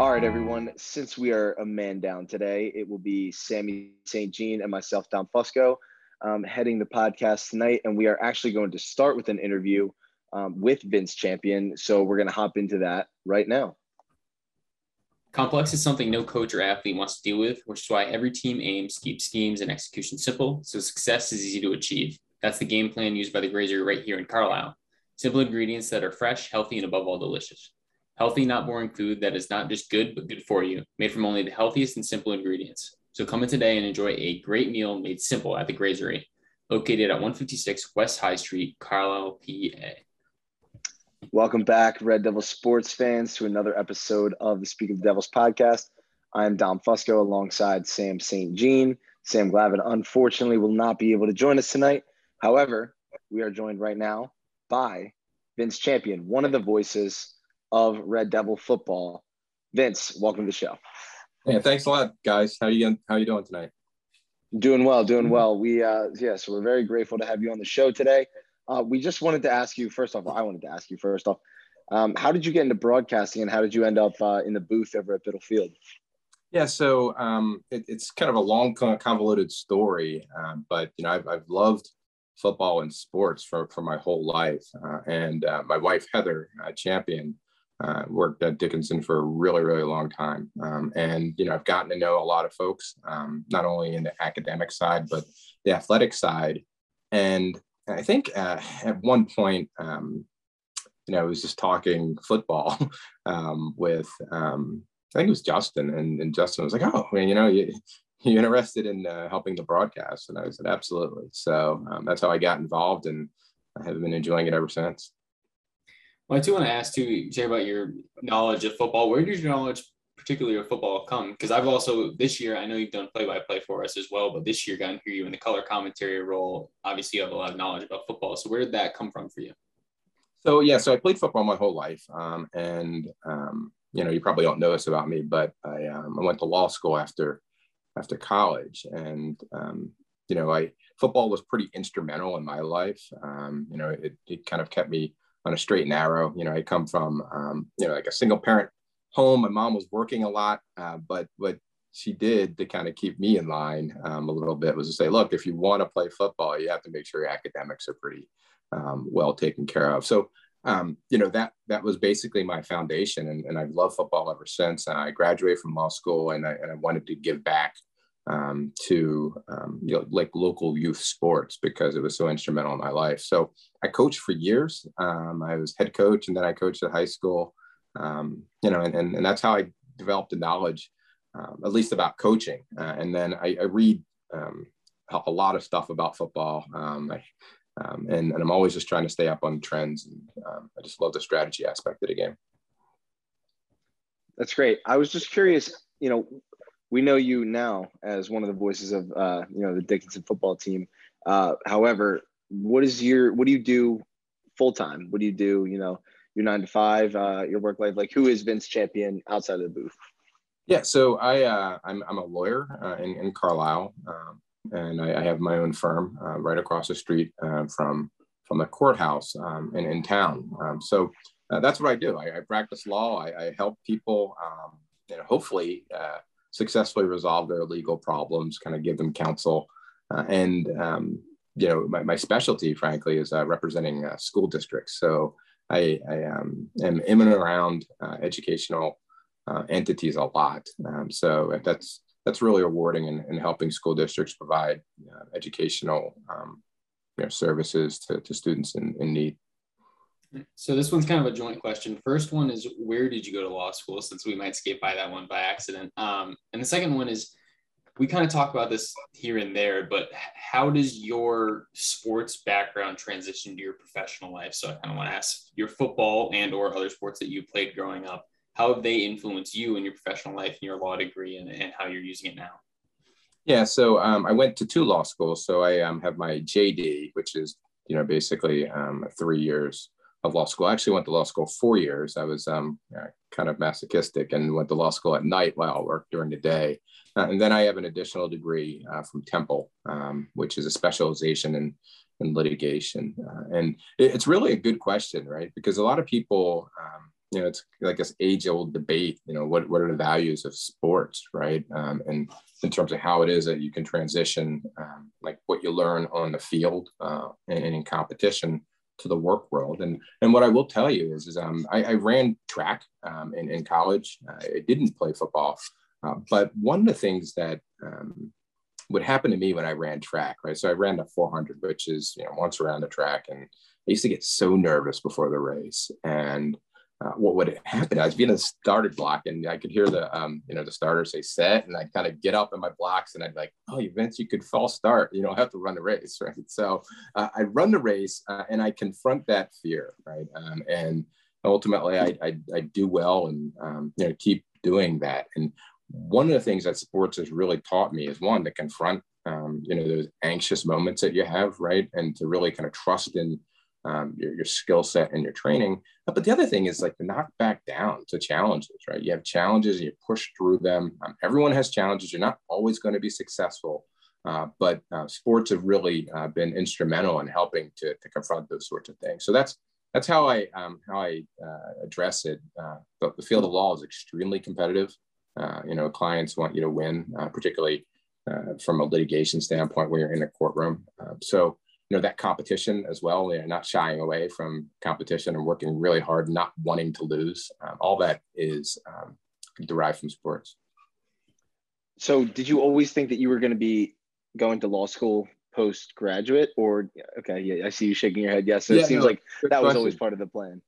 All right, everyone. Since we are a man down today, it will be Sammy St. Jean and myself, Dom Fusco, um, heading the podcast tonight. And we are actually going to start with an interview um, with Vince Champion. So we're going to hop into that right now. Complex is something no coach or athlete wants to deal with, which is why every team aims to keep schemes and execution simple so success is easy to achieve. That's the game plan used by the Grazery right here in Carlisle. Simple ingredients that are fresh, healthy, and above all delicious. Healthy, not boring food that is not just good, but good for you, made from only the healthiest and simple ingredients. So come in today and enjoy a great meal made simple at the Grazery, located at 156 West High Street, Carlisle, PA. Welcome back, Red Devil sports fans, to another episode of the Speak of the Devils podcast. I'm Dom Fusco alongside Sam St. Jean. Sam Glavin, unfortunately, will not be able to join us tonight. However, we are joined right now by Vince Champion, one of the voices of Red Devil football. Vince, welcome to the show. Yeah, thanks a lot, guys. How you how you doing tonight? Doing well, doing well. We uh yeah, so we're very grateful to have you on the show today. Uh, we just wanted to ask you first off. I wanted to ask you first off, um, how did you get into broadcasting, and how did you end up uh, in the booth over at Biddle Field? Yeah, so um, it, it's kind of a long, convoluted story, um, but you know, I've, I've loved football and sports for, for my whole life. Uh, and uh, my wife, Heather uh, Champion, uh, worked at Dickinson for a really, really long time. Um, and, you know, I've gotten to know a lot of folks, um, not only in the academic side, but the athletic side. And I think uh, at one point, um, you know, I was just talking football um, with, um, I think it was Justin, and, and Justin was like, "Oh, man, you know, you, you interested in uh, helping the broadcast?" And I said, "Absolutely." So um, that's how I got involved, and I have been enjoying it ever since. Well, I do want to ask too, Jay, about your knowledge of football. Where did your knowledge, particularly of football, come? Because I've also this year, I know you've done play-by-play for us as well, but this year, got to hear you in the color commentary role. Obviously, you have a lot of knowledge about football. So where did that come from for you? So yeah, so I played football my whole life, um, and um, you know, you probably don't know this about me, but I, um, I went to law school after after college, and um, you know, I football was pretty instrumental in my life. Um, you know, it, it kind of kept me on a straight and narrow. You know, I come from um, you know like a single parent home. My mom was working a lot, uh, but what she did to kind of keep me in line um, a little bit was to say, look, if you want to play football, you have to make sure your academics are pretty um, well taken care of. So um, you know that that was basically my foundation, and, and I've loved football ever since. I graduated from law school, and I, and I wanted to give back um, to um, you know, like local youth sports because it was so instrumental in my life. So I coached for years. Um, I was head coach, and then I coached at high school. Um, you know, and, and, and that's how I developed the knowledge, um, at least about coaching. Uh, and then I, I read um, a lot of stuff about football. I, and, and I'm always just trying to stay up on trends. And I just love the strategy aspect of the game. That's great. I was just curious, you know, we know you now as one of the voices of, uh, you know, the Dickinson football team. Uh, however, what is your, what do you do full time? What do you do, you know, your nine to five, uh, your work life? Like who is Vince Champion outside of the booth? Yeah, so I uh, I'm, I'm a lawyer uh, in, in Carlisle. Um, and I, I have my own firm uh, right across the street uh, from from the courthouse um, in, in town. Um, so uh, that's what I do. I, I practice law. I, I help people, um, know, hopefully uh, successfully resolve their legal problems, kind of give them counsel. Uh, and um, you know, my, my specialty, frankly, is uh, representing school districts. So I, I um, am in and around educational entities a lot. Um, so that's that's really rewarding in, in helping school districts provide uh, educational um, you know, services to, to students in, in need. So this one's kind of a joint question. First one is where did you go to law school? Since we might skip by that one by accident. Um, and the second one is we kind of talk about this here and there, but how does your sports background transition to your professional life? So I kind of want to ask your football and or other sports that you played growing up how have they influenced you in your professional life and your law degree and, and how you're using it now? Yeah, so um, I went to two law schools. So I um, have my JD, which is you know basically um, three years of law school. I actually went to law school four years. I was um, kind of masochistic and went to law school at night while I worked during the day. Uh, and then I have an additional degree uh, from Temple, um, which is a specialization in, in litigation. Uh, and it, it's really a good question, right? Because a lot of people um, you know, it's like this age old debate, you know, what, what are the values of sports, right? Um, and in terms of how it is that you can transition, um, like what you learn on the field uh, and, and, in competition to the work world. And, and what I will tell you is, is um, I, I ran track um, in, in college. I didn't play football. Uh, but one of the things that um, would happen to me when I ran track, right? So I ran the 400, which is, you know, once around the track. And I used to get so nervous before the race. And uh, what would happen? I was being a started block and I could hear the, um, you know, the starter say set and I kind of get up in my blocks and I'd like, oh, Vince, you could false start. You don't have to run the race, right? So uh, I run the race uh, and I confront that fear, right? Um, and ultimately I, I, I, do well and, um, you know, keep doing that. And one of the things that sports has really taught me is one to confront um, you know those anxious moments that you have right and to really kind of trust in um, your, your skill set and your training but the other thing is like to knock back down to challenges right you have challenges and you push through them um, everyone has challenges you're not always going to be successful uh, but uh, sports have really uh, been instrumental in helping to, to confront those sorts of things so that's that's how I um, how I uh, address it. Uh, but the field of law is extremely competitive. Uh, you know, clients want you to win, uh, particularly uh, from a litigation standpoint when you're in a courtroom. Uh, so, you know, that competition as well, you know, not shying away from competition and working really hard, not wanting to lose. Um, all that is um, derived from sports. So, did you always think that you were going to be going to law school postgraduate, or okay, yeah, I see you shaking your head. Yes, so yeah, it seems no, like that question. was always part of the plan.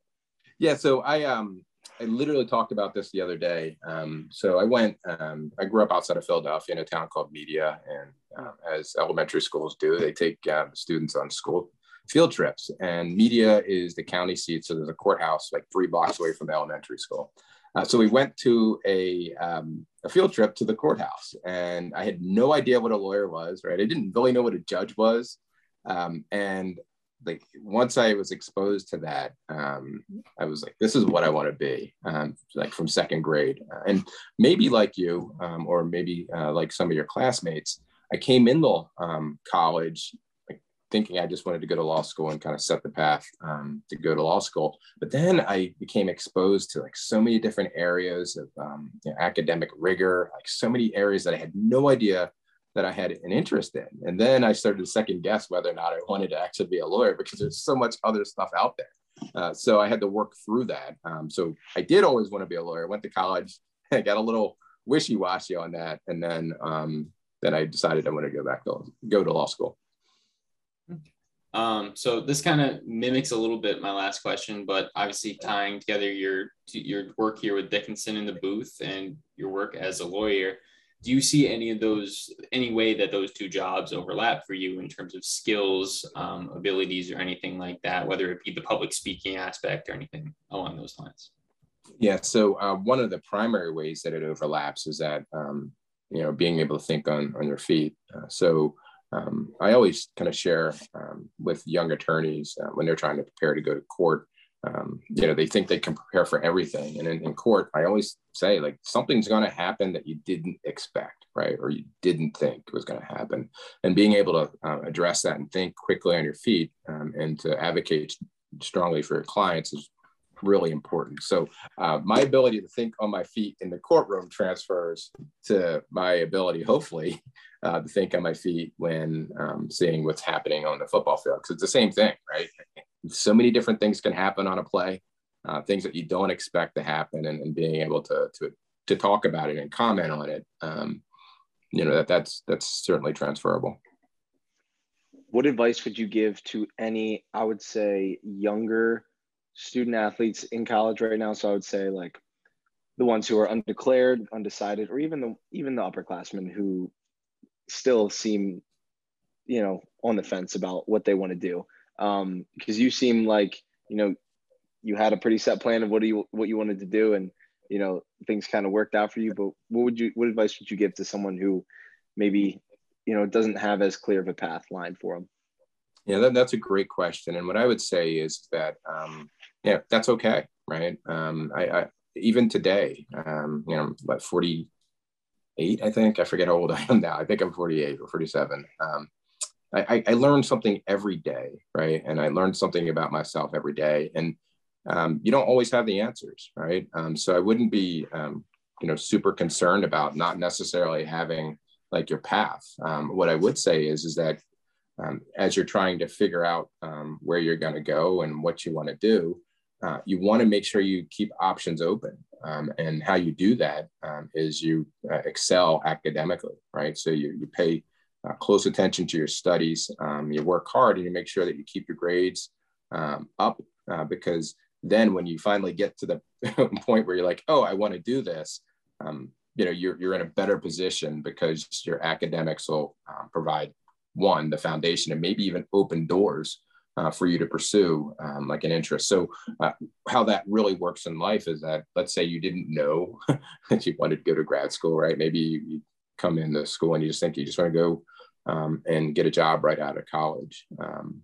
Yeah, so I um I literally talked about this the other day. Um, so I went, um, I grew up outside of Philadelphia in a town called Media. And uh, as elementary schools do, they take uh, students on school field trips. And Media is the county seat. So there's a courthouse like three blocks away from the elementary school. Uh, so we went to a, um, a field trip to the courthouse. And I had no idea what a lawyer was, right? I didn't really know what a judge was. Um, and like once I was exposed to that, um, I was like, this is what I want to be, um, like from second grade. Uh, and maybe like you, um, or maybe uh, like some of your classmates, I came into um, college like, thinking I just wanted to go to law school and kind of set the path um, to go to law school. But then I became exposed to like so many different areas of um, you know, academic rigor, like so many areas that I had no idea that I had an interest in. And then I started to second guess whether or not I wanted to actually be a lawyer because there's so much other stuff out there. Uh, so I had to work through that. Um, so I did always want to be a lawyer. I went to college, I got a little wishy-washy on that, and then um, then I decided I want to go back to go to law school. Um, so this kind of mimics a little bit my last question, but obviously tying together your your work here with Dickinson in the booth and your work as a lawyer do you see any of those any way that those two jobs overlap for you in terms of skills um, abilities or anything like that whether it be the public speaking aspect or anything along those lines? Yeah so uh, one of the primary ways that it overlaps is that um, you know being able to think on on your feet. Uh, so um, i always kind of share um, with young attorneys uh, when they're trying to prepare to go to court um, you know they think they can prepare for everything. And in, in court i always say like something's going to happen that you didn't expect right? Or you didn't think was going to happen. And being able to uh, address that and think quickly on your feet um, and to advocate strongly for your clients is really important so uh, my ability to think on my feet in the courtroom transfers to my ability hopefully uh, to think on my feet when um, seeing what's happening on the football field because it's the same thing right so many different things can happen on a play, uh, things that you don't expect to happen, and, and, being able to to to talk about it and comment on it. Um, you know that that's that's certainly transferable. What advice would you give to any, I would say, younger student athletes in college right now? So I would say like the ones who are undeclared, undecided, or even the even the upperclassmen who still seem, you know, on the fence about what they want to do um, because you seem like you know you had a pretty set plan of what you what you wanted to do, and you know things kind of worked out for you. But what would you what advice would you give to someone who maybe you know doesn't have as clear of a path line for them? Yeah, that, that's a great question. And what I would say is that um, yeah, that's okay, right? Um, I, I even today, um, you know, about 48, I think. I forget how old I am now. I think I'm 48 or 47. Um, I, I learned something every day, right? And I learned something about myself every day. And um, you don't always have the answers, right? Um, so I wouldn't be, um, you know, super concerned about not necessarily having like your path. Um, what I would say is, is that um, as you're trying to figure out um, where you're going to go and what you want to do, uh, you want to make sure you keep options open. and how you do that is you uh, excel academically, right? So you, you pay uh, close attention to your studies, you work hard, and you make sure that you keep your grades up uh, because then when you finally get to the point where you're like, oh, I want to do this, um, you know, you're, you're in a better position because your academics will uh, provide one, the foundation, and maybe even open doors uh, for you to pursue um, like an interest. So uh, how that really works in life is that, let's say you didn't know that you wanted to go to grad school, right? Maybe you come into school and you just think you just want to go um, and get a job right out of college. Um,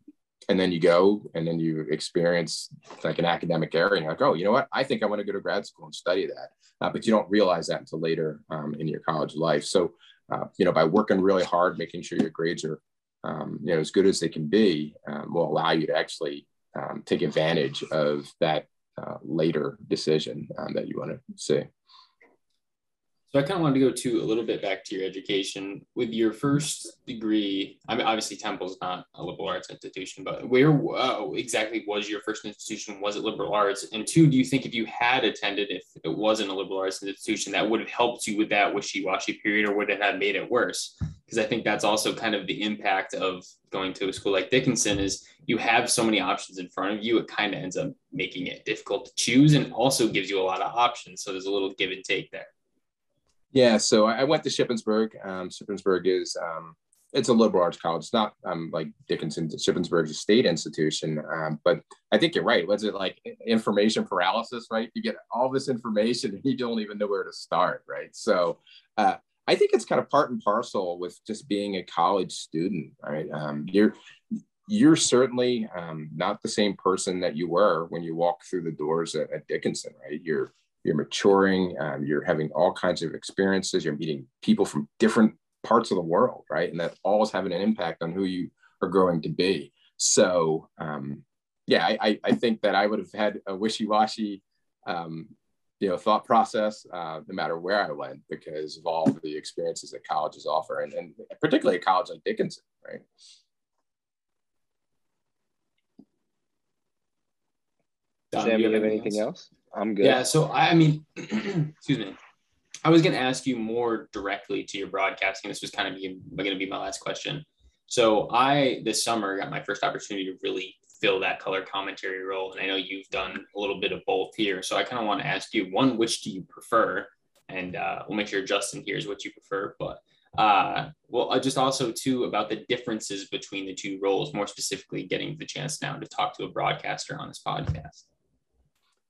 and then you go and then you experience like an academic area and you're like oh you know what i think i want to go to grad school and study that uh, but you don't realize that until later um, in your college life so uh, you know by working really hard making sure your grades are um, you know as good as they can be um, will allow you to actually um, take advantage of that uh, later decision um, that you want to see so I kind of wanted to go to a little bit back to your education with your first degree. I mean, obviously Temple's not a liberal arts institution, but where uh, exactly was your first institution? Was it liberal arts? And two, do you think if you had attended, if it wasn't a liberal arts institution, that would have helped you with that wishy-washy period, or would it have made it worse? Because I think that's also kind of the impact of going to a school like Dickinson is you have so many options in front of you. It kind of ends up making it difficult to choose, and also gives you a lot of options. So there's a little give and take there. Yeah, so I went to Shippensburg. Um, Shippensburg is um, it's a liberal arts college. It's not um, like Dickinson. Shippensburg is a state institution, um, but I think you're right. Was it like information paralysis? Right, you get all this information and you don't even know where to start. Right, so uh, I think it's kind of part and parcel with just being a college student. Right, um, you're you're certainly um, not the same person that you were when you walk through the doors at, at Dickinson. Right, you're you're maturing, um, you're having all kinds of experiences, you're meeting people from different parts of the world, right? And that all is having an impact on who you are growing to be. So, um, yeah, I, I, think that I would have had a wishy-washy, um, you know, thought process uh, no matter where I went because of all the experiences that colleges offer, and, and particularly a college like Dickinson, right? Sam, you have anything else? I'm good. Yeah. So I mean, excuse me. I was going to ask you more directly to your broadcasting. This was kind of going to be my last question. So I this summer got my first opportunity to really fill that color commentary role, and I know you've done a little bit of both here. So I kind of want to ask you one, which do you prefer? And uh, we'll make sure Justin hears what you prefer. But uh, well, just also too about the differences between the two roles. More specifically, getting the chance now to talk to a broadcaster on this podcast.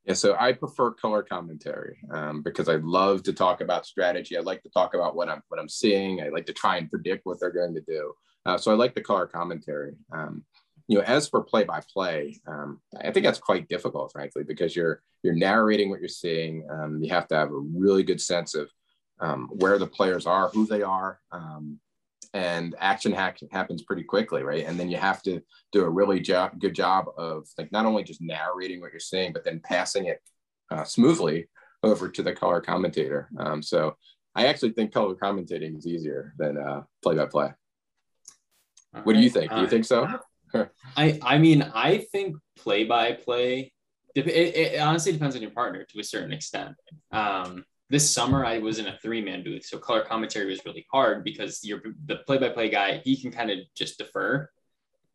Yeah, so I prefer color commentary um, because I love to talk about strategy. I like to talk about what I'm what I'm seeing. I like to try and predict what they're going to do. Uh, so I like the color commentary. Um, you know, as for play by play, I think that's quite difficult, frankly, because you're you're narrating what you're seeing. Um, you have to have a really good sense of um, where the players are, who they are, um, and action ha- happens pretty quickly, right? And then you have to do a really jo- good job of like not only just narrating what you're seeing, but then passing it uh, smoothly over to the color commentator. Um, so I actually think color commentating is easier than play by play. What do you think? Do you think so? I I mean I think play by play. It, honestly depends on your partner to a certain extent. Um, this summer I was in a three man booth, so color commentary was really hard because you're the play by play guy. He can kind of just defer,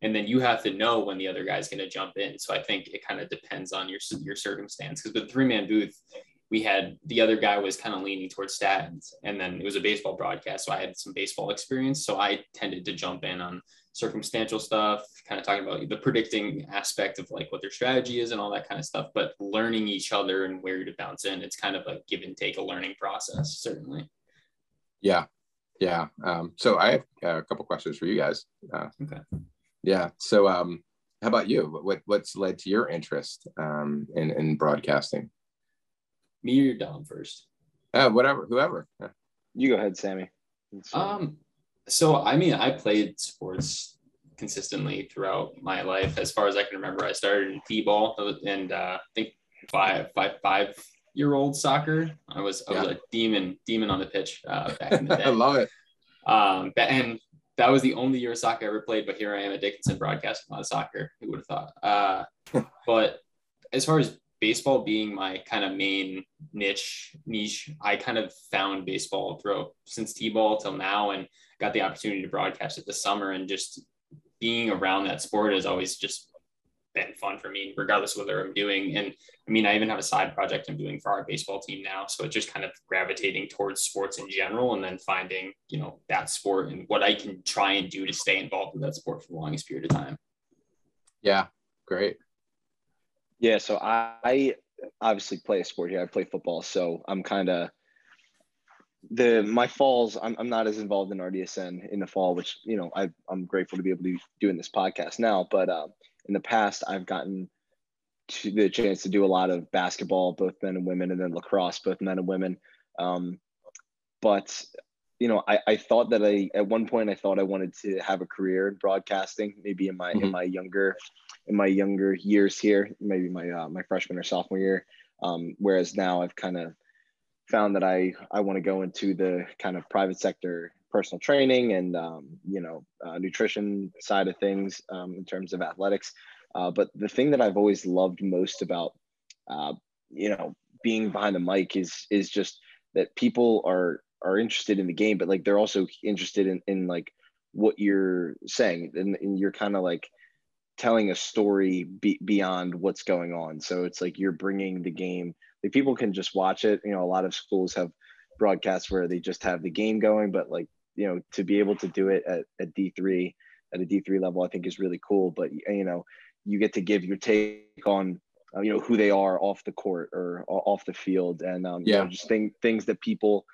and then you have to know when the other guy's going to jump in. So I think it kind of depends on your your circumstance. Because with three man booth, we had the other guy was kind of leaning towards stats, and then it was a baseball broadcast, so I had some baseball experience. So I tended to jump in on circumstantial stuff, kind of talking about the predicting aspect of like what their strategy is and all that kind of stuff, but learning each other and where to bounce in. It's kind of a give and take, a learning process, certainly. Yeah. Yeah. Um, so I have a couple questions for you guys. Uh, okay. Yeah. So um, how about you? What, what's led to your interest um, in, in broadcasting? Me or Dom first? Uh, whatever, whoever. You go ahead, Sammy. Um, so I mean, I played sports consistently throughout my life. As far as I can remember, I started in t-ball and uh, I think five, five, five year old soccer. I was, I was a demon, demon on the pitch uh, back in the day. I love it. Um, and that was the only year of soccer I ever played, but here I am at Dickinson broadcasting a lot of soccer. Who would have thought? Uh, but as far as baseball being my kind of main niche niche, I kind of found baseball throughout since T-ball till now and got the opportunity to broadcast it this summer and just being around that sport has always just been fun for me, regardless of whether I'm doing. And I mean, I even have a side project I'm doing for our baseball team now. So it's just kind of gravitating towards sports in general and then finding, you know, that sport and what I can try and do to stay involved with that sport for the longest period of time. Yeah, great. Yeah, so I, I obviously play a sport here. I play football, so I'm kind of the my falls. I'm, I'm not as involved in RDSN in the fall, which you know I I'm grateful to be able to be doing this podcast now. But uh, in the past, I've gotten to the chance to do a lot of basketball, both men and women, and then lacrosse, both men and women. Um, but you know, I, I thought that I at one point I thought I wanted to have a career in broadcasting, maybe in my mm-hmm. in my younger in my younger years here, maybe my uh, my freshman or sophomore year. Um, whereas now I've kind of found that I I want to go into the kind of private sector personal training and um, you know uh, nutrition side of things um, in terms of athletics. Uh, but the thing that I've always loved most about uh, you know being behind the mic is is just that people are are interested in the game, but like they're also interested in in like what you're saying, and, and you're kind of like telling a story be, beyond what's going on. So it's like you're bringing the game. Like people can just watch it. You know, a lot of schools have broadcasts where they just have the game going, but like you know to be able to do it at, at d3 at a d3 level i think is really cool but you know you get to give your take on uh, you know who they are off the court or off the field and um, yeah. you know, just thing, things that people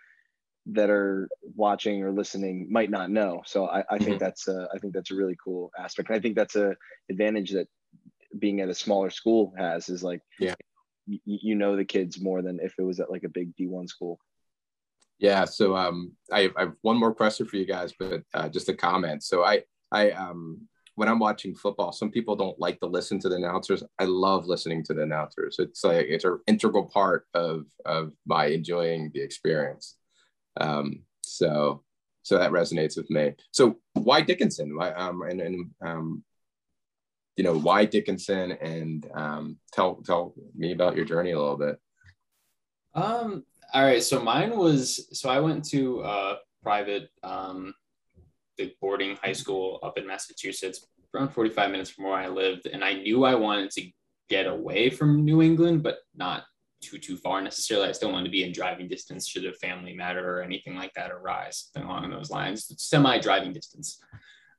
that are watching or listening might not know so i, I think mm-hmm. that's a, I think that's a really cool aspect and i think that's a advantage that being at a smaller school has is like yeah you, you know the kids more than if it was at like a big d1 school yeah. So um, I, I, have one more question for you guys, but uh, just a comment. So I, I, um, when I'm watching football, some people don't like to listen to the announcers. I love listening to the announcers. It's like it's an integral part of of my enjoying the experience. Um, so so that resonates with me. So why Dickinson? Why um and and um you know why Dickinson and um tell tell me about your journey a little bit. Um all right. So mine was so I went to a private um, the boarding high school up in Massachusetts, around 45 minutes from where I lived, and I knew I wanted to get away from New England, but not too too far necessarily. I still want to be in driving distance should a family matter or anything like that arise, along those lines, semi driving distance.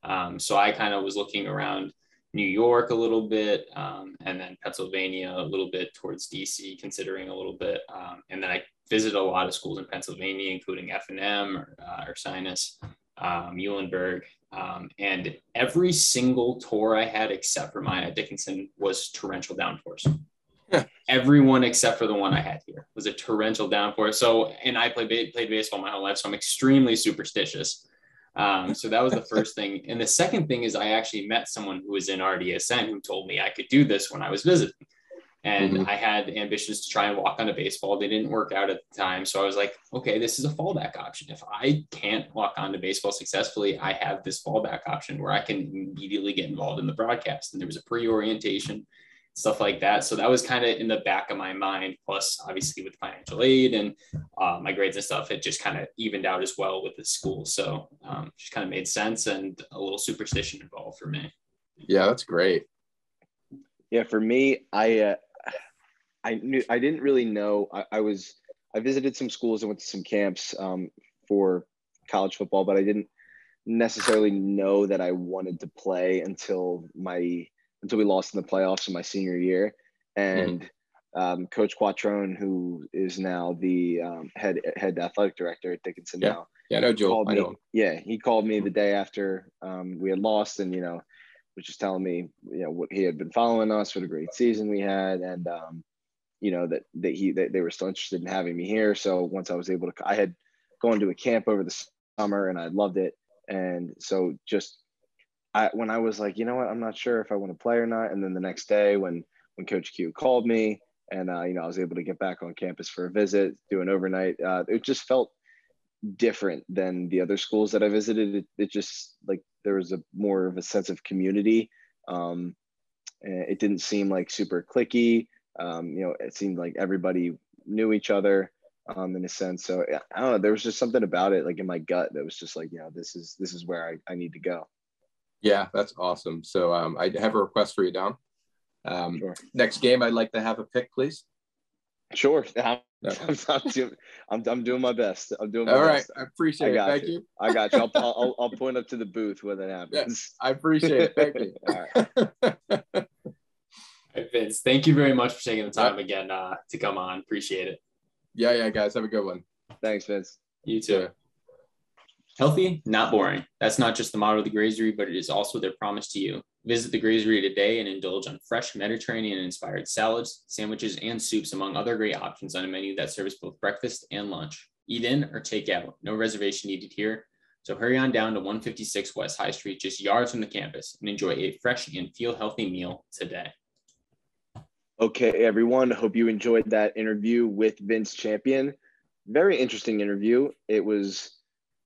Um, so I kind of was looking around New York a little bit, um, and then Pennsylvania a little bit towards DC, considering a little bit, um, and then I visited a lot of schools in Pennsylvania, including F&M or uh, Ursinus, um, Muhlenberg. Um, and every single tour I had, except for at Dickinson, was torrential downpours. Yeah. Everyone except for the one I had here was a torrential downpour. So, and I played played baseball my whole life, so I'm extremely superstitious. Um, so that was the first thing. And the second thing is I actually met someone who was in RDSN who told me I could do this when I was visiting. And mm-hmm. I had ambitions to try and walk on a baseball. They didn't work out at the time. So I was like, okay, this is a fallback option. If I can't walk onto baseball successfully, I have this fallback option where I can immediately get involved in the broadcast. And there was a pre orientation, stuff like that. So that was kind of in the back of my mind. Plus, obviously, with financial aid and uh, my grades and stuff, it just kind of evened out as well with the school. So um, just kind of made sense and a little superstition involved for me. Yeah, that's great. Yeah, for me, I uh, I knew I didn't really know. I, I, was I visited some schools and went to some camps um, for college football, but I didn't necessarily know that I wanted to play until my until we lost in the playoffs in my senior year. And mm-hmm. um, Coach Quattrone, who is now the um, head head athletic director at Dickinson yeah. now, yeah, know Joel. I know. Yeah, he called me the day after um, we had lost, and you know, was just telling me you know what he had been following us, what a great season we had, and um, you know that that he that they were still interested in having me here. So once I was able to, I had gone to a camp over the summer and I loved it, and so just I when I was like, you know what, I'm not sure if I want to play or not. And then the next day, when when Coach Q called me, and uh, you know, I was able to get back on campus for a visit, do an overnight. Uh, it just felt different than the other schools that I visited. It, it just like there was a more of a sense of community. Um, it didn't seem like super clicky. Um, you know, it seemed like everybody knew each other um, in a sense. So I don't know. There was just something about it, like in my gut, that was just like, you know, this is this is where I, I need to go. Yeah, that's awesome. So um, I have a request for you, Dom. Um, sure. Next game, I'd like to have a pick, please. Sure. I'm, I'm, I'm, doing, I'm, I'm, doing my best. I'm doing my All best. right. I appreciate I it. Thank you. you. I got you. I'll, I'll, I'll, point up to the booth when that happens. I appreciate it. Thank you. All right. All right, Vince, thank you very much for taking the time again uh, to come on. Appreciate it. Yeah, yeah, guys. Have a good one. Thanks, Vince. You too. Healthy, not boring. That's not just the motto of the Grazery, but it is also their promise to you. Visit the Grazery today and indulge on fresh Mediterranean inspired salads, sandwiches, and soups, among other great options on a menu that serves both breakfast and lunch. Eat in or take out. No reservation needed here. So hurry on down to 156 West High Street, just yards from the campus, and enjoy a fresh and feel healthy meal today. Okay, everyone. Hope you enjoyed that interview with Vince Champion. Very interesting interview. It was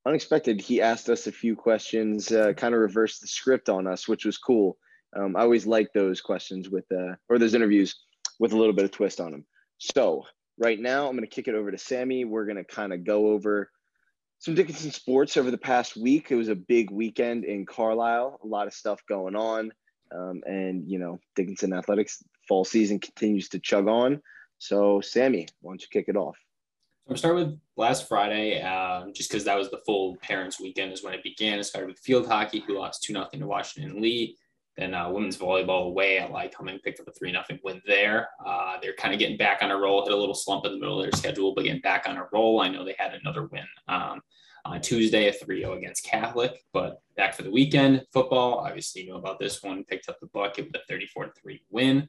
unexpected. He asked us a few questions, uh, kind of reversed the script on us, which was cool. Um, I always like those questions with, uh, or those interviews with a little bit of twist on them. So right now, I'm going to kick it over to Sammy. We're going to kind of go over some Dickinson sports over the past week. It was a big weekend in Carlisle, a lot of stuff going on. Um, and, you know, Dickinson athletics fall season continues to chug on. So, Sammy, why don't you kick it off? I'm start with last Friday, um, just because that was the full parents' weekend is when it began. It started with field hockey, who lost two nothing to Washington Lee. Then uh, women's volleyball away at Lycoming picked up a three nothing win there. Uh, they're kind of getting back on a roll. Hit a little slump in the middle of their schedule, but getting back on a roll. I know they had another win um, on Tuesday, a 3-0 against Catholic, but back for the weekend. Football, obviously you know about this one. Picked up the bucket with a 34-3 win.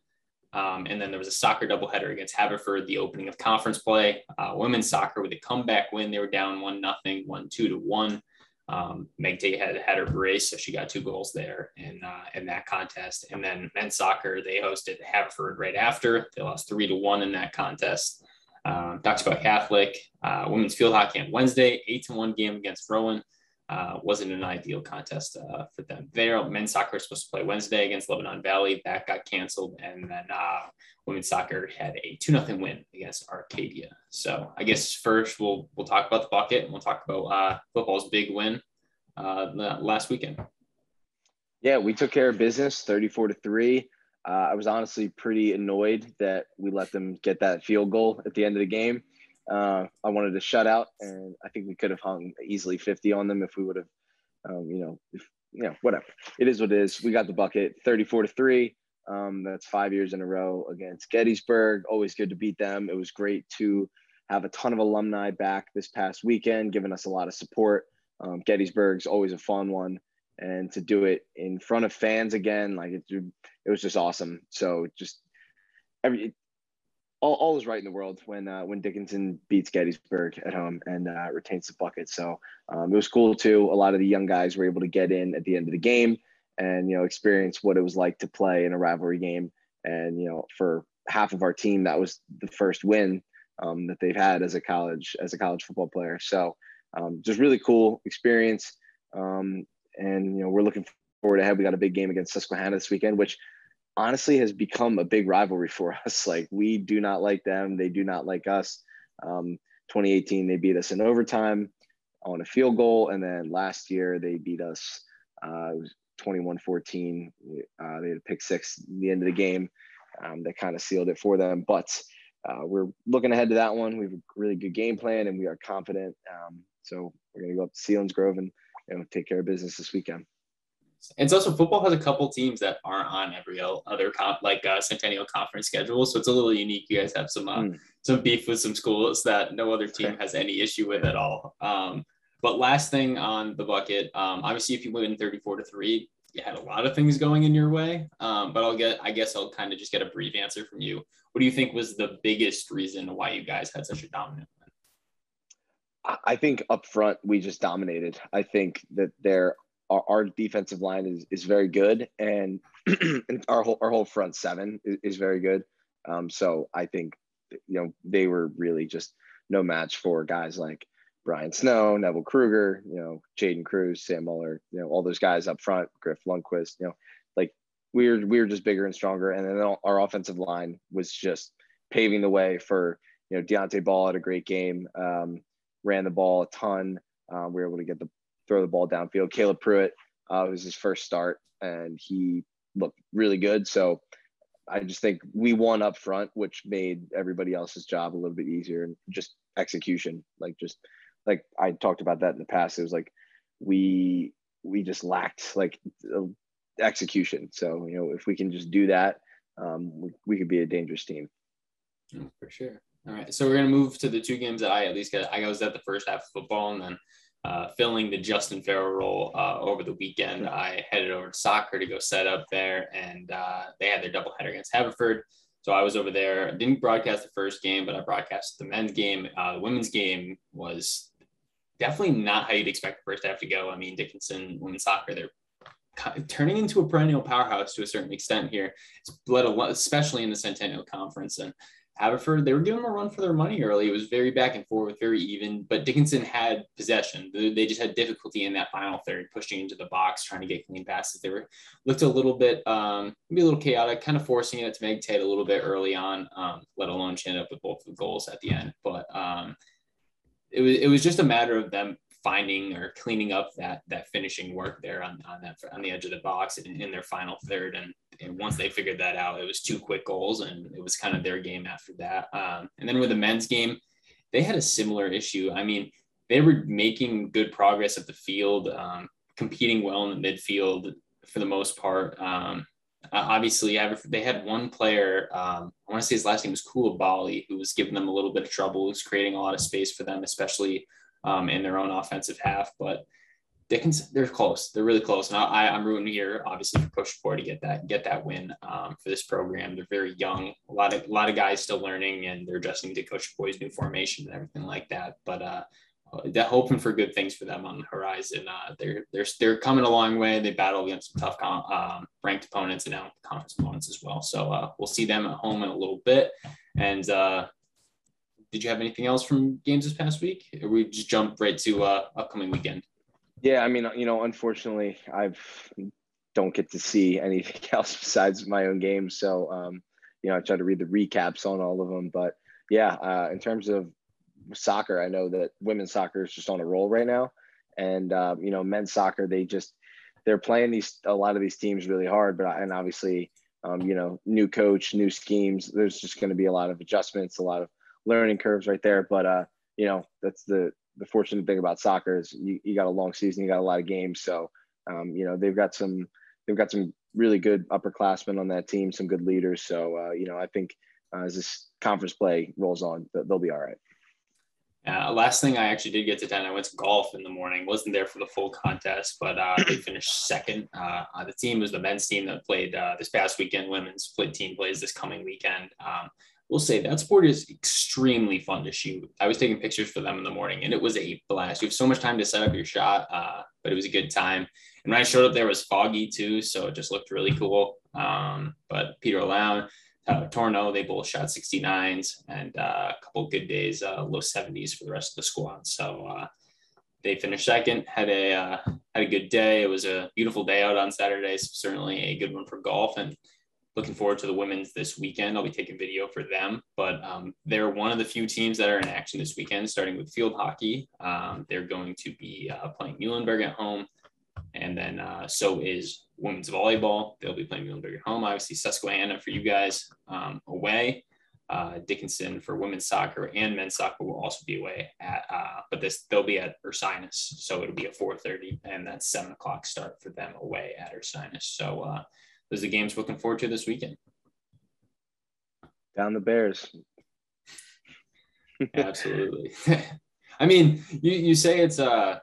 Um, and then there was a soccer doubleheader against Haverford, the opening of conference play. Uh, women's soccer with a comeback win. They were down one nothing, one two to one. Um, Meg Tate had had her brace, so she got two goals there in uh, in that contest. And then men's soccer, they hosted Haverford right after. They lost three to one in that contest. Um, talks about Catholic uh, women's field hockey on Wednesday, eight to one game against Rowan uh, wasn't an ideal contest uh, for them. Their men's soccer was supposed to play Wednesday against Lebanon Valley. That got canceled, and then uh, women's soccer had a two nothing win against Arcadia. So I guess first we'll we'll talk about the bucket, and we'll talk about uh, football's big win uh, last weekend. Yeah, we took care of business, thirty-four to three. Uh, I was honestly pretty annoyed that we let them get that field goal at the end of the game. Uh, I wanted to shut out, and I think we could have hung easily 50 on them if we would have, um, you know, if, you know, whatever. It is what it is. We got the bucket 34 to three. Um, that's five years in a row against Gettysburg. Always good to beat them. It was great to have a ton of alumni back this past weekend, giving us a lot of support. Um, Gettysburg's always a fun one, and to do it in front of fans again, like it, it was just awesome. So just every all, all is right in the world when uh, when Dickinson beats Gettysburg at home and uh, retains the bucket. So um, it was cool too. A lot of the young guys were able to get in at the end of the game and you know experience what it was like to play in a rivalry game. And you know, for half of our team, that was the first win um, that they've had as a college as a college football player. So um, just really cool experience. Um, and you know, we're looking forward ahead. We got a big game against Susquehanna this weekend, which honestly has become a big rivalry for us. Like we do not like them. They do not like us. Um, 2018, they beat us in overtime on a field goal. And then last year they beat us uh, 21 14. Uh, they had a pick six the end of the game um, that kind of sealed it for them. But uh, we're looking ahead to that one. We have a really good game plan and we are confident. Um, so we're going to go up to Selinsgrove and you know, take care of business this weekend. And so, also football has a couple teams that aren't on every other comp, like uh, Centennial Conference schedule. So it's a little unique. You guys have some uh, mm. some beef with some schools that no other team has any issue with at all. Um, but last thing on the bucket, um, obviously, if you win 34 to three, you had a lot of things going in your way. Um, but I'll get, I guess, I'll kind of just get a brief answer from you. What do you think was the biggest reason why you guys had such a dominant win? I think up front we just dominated. I think that there our, our, defensive line is, is very good, and, and our whole our whole front seven is, is very good. Um, so I think you know they were really just no match for guys like Brian Snow, Neville Kruger, you know, Jaden Cruz, Sam Muller, you know, all those guys up front, Griff Lundquist, you know, like we were we were just bigger and stronger, and then our offensive line was just paving the way for you know Deontay Ball had a great game, um, ran the ball a ton. Um, we were able to get the throw the ball downfield. Caleb Pruitt uh, was his first start, and he looked really good. So I just think we won up front, which made everybody else's job a little bit easier and just execution. Like just like I talked about that in the past. It was like we we just lacked like execution. So you know if we can just do that, um, we, we could be a dangerous team. For sure. All right, so we're gonna move to the two games that I at least got. I was at the first half of football, and then uh, filling the Justin Farrell role uh, over the weekend. I headed over to soccer to go set up there, and uh, they had their doubleheader against Haverford. So I was over there. I didn't broadcast the first game, but I broadcast the men's game. Uh, the women's game was definitely not how you'd expect the first half to go. I mean, Dickinson women's soccer, they're turning into a perennial powerhouse to a certain extent here. It's bled a lot, especially in the Centennial Conference. And Haverford, they were giving them a run for their money early. It was very back and forth, very even, but Dickinson had possession. They just had difficulty in that final third, pushing into the box, trying to get clean passes. They were looked a little bit, um, maybe a little chaotic, kind of forcing it to Meg Tate a little bit early on, um, let alone chin up with both the goals at the end. But um, it was it was just a matter of them finding or cleaning up that that finishing work there on, on that on the edge of the box in, in their final third. And, and once they figured that out it was two quick goals and it was kind of their game after that. Um, and then with the men's game they had a similar issue. I mean they were making good progress at the field um, competing well in the midfield for the most part. Um, obviously they had one player um, i want to say his last name was Koulibaly, who was giving them a little bit of trouble was creating a lot of space for them especially um, in their own offensive half. But Dickens, they're close. They're really close. And I, I'm rooting here, obviously, for Coach Four to get that get that win um, for this program. They're very young. A lot of a lot of guys still learning, and they're adjusting to Coach Boy's new formation and everything like that. But uh, they're hoping for good things for them on the horizon. Uh, they're they're they're coming a long way. They battle against some tough um, ranked opponents and now conference opponents as well. So uh, we'll see them at home in a little bit. And uh, did you have anything else from games this past week? Or we just jump right to uh, upcoming weekend? Yeah, I mean, you know, unfortunately, I've don't get to see anything else besides my own games. So, um, you know, I try to read the recaps on all of them. But yeah, uh, in terms of soccer, I know that women's soccer is just on a roll right now, and uh, you know, men's soccer they just they're playing these a lot of these teams really hard. But and obviously, um, you know, new coach, new schemes. There's just going to be a lot of adjustments, a lot of learning curves right there. But uh, you know, that's the the fortunate thing about soccer is you, you got a long season, you got a lot of games. So um, you know, they've got some they've got some really good upperclassmen on that team, some good leaders. So uh, you know, I think uh, as this conference play rolls on, they'll be all right. Uh, last thing I actually did get to attend, I went to golf in the morning. wasn't there for the full contest, but uh, they finished second. Uh, the team was the men's team that played uh, this past weekend. Women's split team plays this coming weekend. Um, we'll say that sport is extremely fun to shoot. I was taking pictures for them in the morning and it was a blast. You have so much time to set up your shot, uh, but it was a good time. And when I showed up there, was foggy too, so it just looked really cool. Um, but Peter Lown, uh, Torno, they both shot 69s and uh, a couple good days, uh, low 70s for the rest of the squad. So uh, they finished second, had a uh, had a good day. It was a beautiful day out on Saturday, so certainly a good one for golf and looking forward to the women's this weekend. I'll be taking video for them, but um, they're one of the few teams that are in action this weekend, starting with field hockey. Um, they're going to be uh, playing Muhlenberg at home, and then uh, so is women's volleyball. They'll be playing Muhlenberg at home. Obviously, Susquehanna for you guys um, away. Uh, Dickinson for women's soccer and men's soccer will also be away at, uh, but this they'll be at Ursinus, so it'll be a 4:30, and that's seven o'clock start for them away at Ursinus. So uh, those are the games looking forward to this weekend. Down the Bears. Absolutely. I mean, you, you say it's uh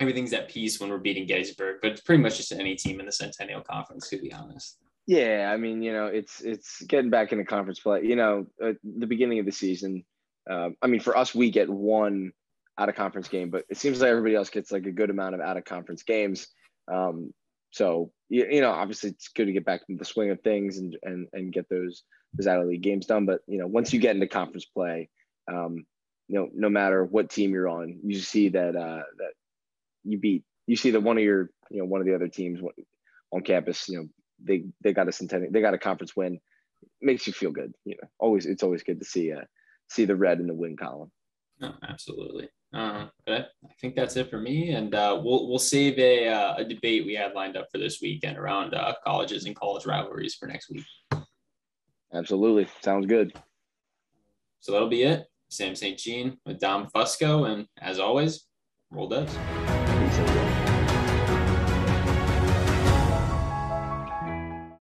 everything's at peace when we're beating Gettysburg, but it's pretty much just any team in the Centennial Conference, to be honest. Yeah, I mean, you know, it's it's getting back into conference play. You know, at the beginning of the season, uh, I mean, for us, we get one out of conference game, but it seems like everybody else gets like a good amount of out of conference games. Um, so you, you know, obviously it's good to get back into the swing of things and and and get those those out of league games done. But you know, once you get into conference play, um, you know, no matter what team you're on, you see that uh, that you beat. You see that one of your you know one of the other teams on campus, you know, they they got a centennial, they got a conference win. makes you feel good. You know, always it's always good to see uh see the red in the win column. Absolutely. Uh, but I think that's it for me, and uh, we'll we'll save a uh, a debate we had lined up for this weekend around uh, colleges and college rivalries for next week. Absolutely, sounds good. So that'll be it. Sam St. Jean with Dom Fusco, and as always, roll dice.